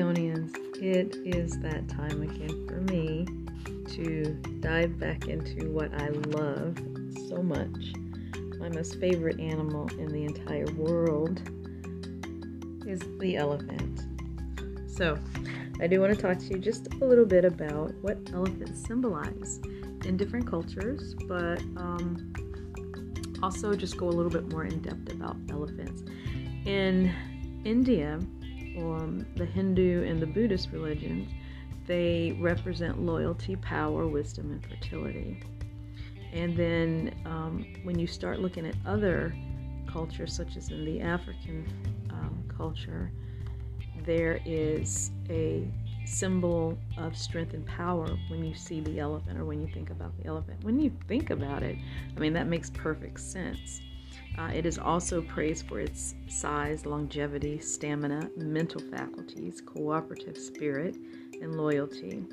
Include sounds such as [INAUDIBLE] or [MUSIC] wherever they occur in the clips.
It is that time again for me to dive back into what I love so much. My most favorite animal in the entire world is the elephant. So, I do want to talk to you just a little bit about what elephants symbolize in different cultures, but um, also just go a little bit more in depth about elephants. In India, um, the Hindu and the Buddhist religions, they represent loyalty, power, wisdom, and fertility. And then um, when you start looking at other cultures, such as in the African um, culture, there is a symbol of strength and power when you see the elephant or when you think about the elephant. When you think about it, I mean, that makes perfect sense. Uh, it is also praised for its size, longevity, stamina, mental faculties, cooperative spirit, and loyalty.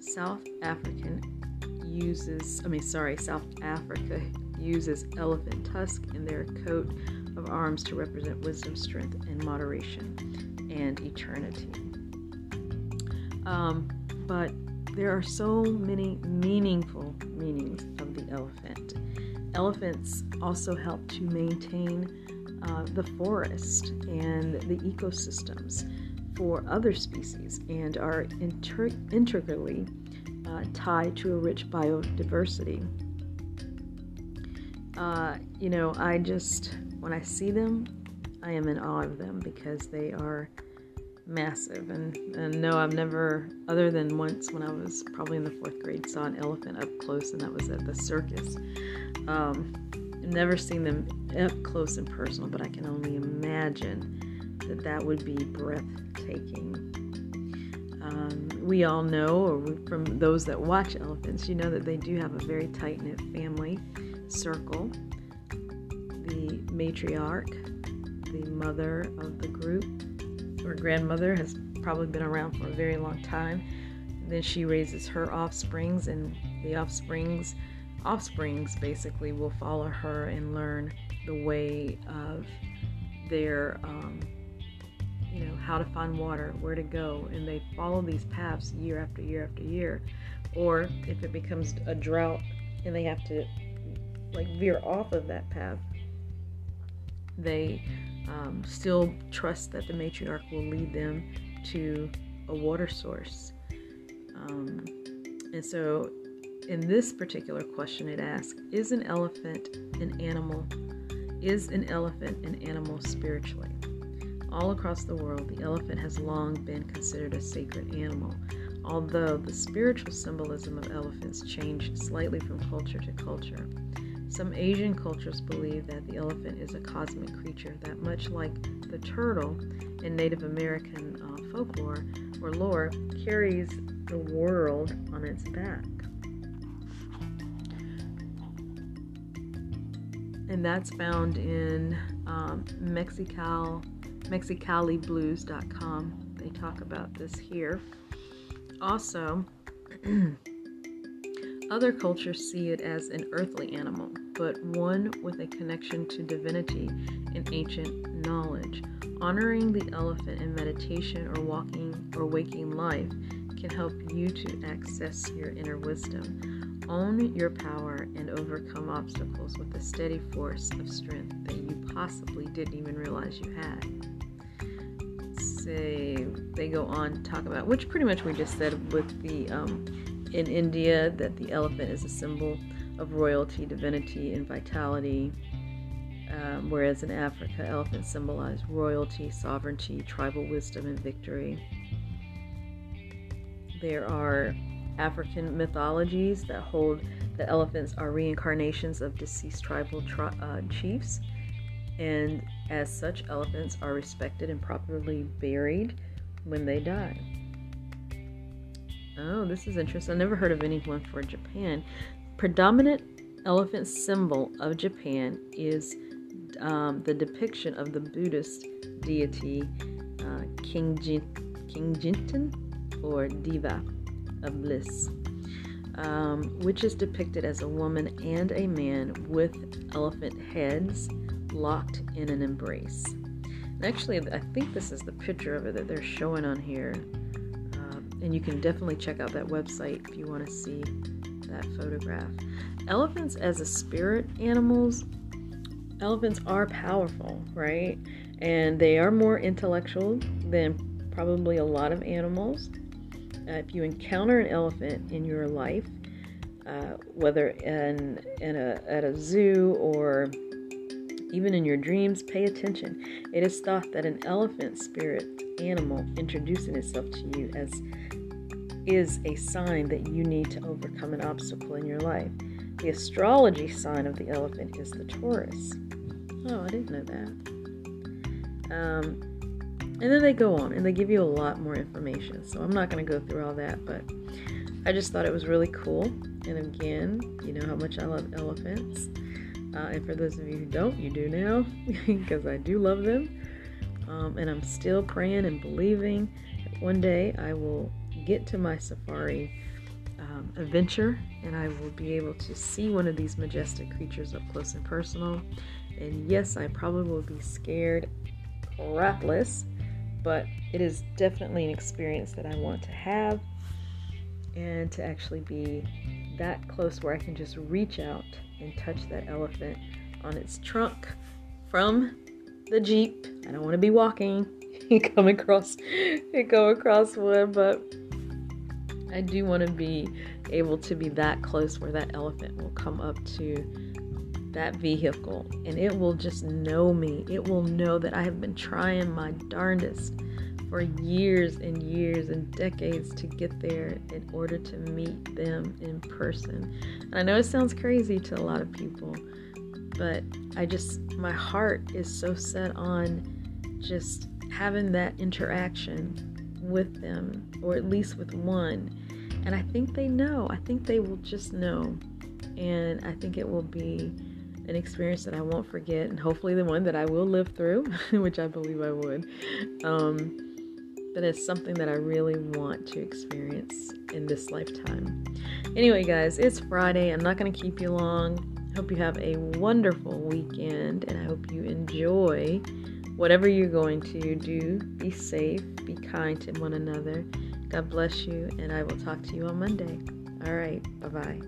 South African uses, I mean, sorry, South Africa [LAUGHS] uses elephant tusk in their coat of arms to represent wisdom, strength, and moderation and eternity. Um, but there are so many meaningful meanings of the elephant. Elephants also help to maintain uh, the forest and the ecosystems for other species and are inter- integrally uh, tied to a rich biodiversity. Uh, you know, I just, when I see them, I am in awe of them because they are massive. And, and no, I've never, other than once when I was probably in the fourth grade, saw an elephant up close, and that was at the circus. Um, never seen them up close and personal, but I can only imagine that that would be breathtaking. Um, we all know, from those that watch elephants, you know that they do have a very tight knit family circle. The matriarch, the mother of the group, or grandmother, has probably been around for a very long time. Then she raises her offsprings, and the offsprings, offsprings basically will follow her and learn the way of their um, you know, how to find water, where to go, and they follow these paths year after year after year. Or if it becomes a drought and they have to like veer off of that path, they um, still trust that the matriarch will lead them to a water source. Um, and so, in this particular question, it asks Is an elephant an animal? Is an elephant an animal spiritually? All across the world, the elephant has long been considered a sacred animal, although the spiritual symbolism of elephants changed slightly from culture to culture. Some Asian cultures believe that the elephant is a cosmic creature that, much like the turtle in Native American uh, folklore or lore, carries the world on its back. And that's found in um, Mexical MexicaliBlues.com. They talk about this here. Also, [CLEARS THROAT] other cultures see it as an earthly animal, but one with a connection to divinity and ancient knowledge. Honoring the elephant in meditation or walking or waking life can help you to access your inner wisdom. Own your power and overcome obstacles with a steady force of strength that you possibly didn't even realize you had say they go on to talk about, which pretty much we just said with the um, in India that the elephant is a symbol of royalty, divinity, and vitality. Um, whereas in Africa, elephants symbolize royalty, sovereignty, tribal wisdom, and victory. There are African mythologies that hold that elephants are reincarnations of deceased tribal tri- uh, chiefs and as such, elephants are respected and properly buried when they die. Oh, this is interesting. I never heard of anyone for Japan. Predominant elephant symbol of Japan is um, the depiction of the Buddhist deity uh, King, Jin- King Jinten or Diva of Bliss, um, which is depicted as a woman and a man with elephant heads locked in an embrace. Actually, I think this is the picture of it that they're showing on here. And you can definitely check out that website if you want to see that photograph. Elephants, as a spirit animals, elephants are powerful, right? And they are more intellectual than probably a lot of animals. Uh, if you encounter an elephant in your life, uh, whether in, in a, at a zoo or even in your dreams, pay attention. It is thought that an elephant spirit animal introducing itself to you as is a sign that you need to overcome an obstacle in your life. The astrology sign of the elephant is the Taurus. Oh, I didn't know that. Um, and then they go on and they give you a lot more information. So I'm not going to go through all that, but I just thought it was really cool. And again, you know how much I love elephants. Uh, and for those of you who don't, you do now, [LAUGHS] because I do love them. Um, and I'm still praying and believing that one day I will get to my safari um, adventure and I will be able to see one of these majestic creatures up close and personal. And yes, I probably will be scared crapless, but it is definitely an experience that I want to have and to actually be that close where I can just reach out and touch that elephant on its trunk from the Jeep. I don't want to be walking [LAUGHS] and come across and go across wood, but I do want to be able to be that close where that elephant will come up to that vehicle and it will just know me. It will know that I have been trying my darndest for years and years and decades to get there in order to meet them in person. And I know it sounds crazy to a lot of people, but I just, my heart is so set on just having that interaction with them, or at least with one. And I think they know. I think they will just know. And I think it will be an experience that I won't forget, and hopefully the one that I will live through, [LAUGHS] which I believe I would. Um, but something that I really want to experience in this lifetime. Anyway, guys, it's Friday. I'm not going to keep you long. Hope you have a wonderful weekend and I hope you enjoy whatever you're going to do. Be safe, be kind to one another. God bless you, and I will talk to you on Monday. All right, bye bye.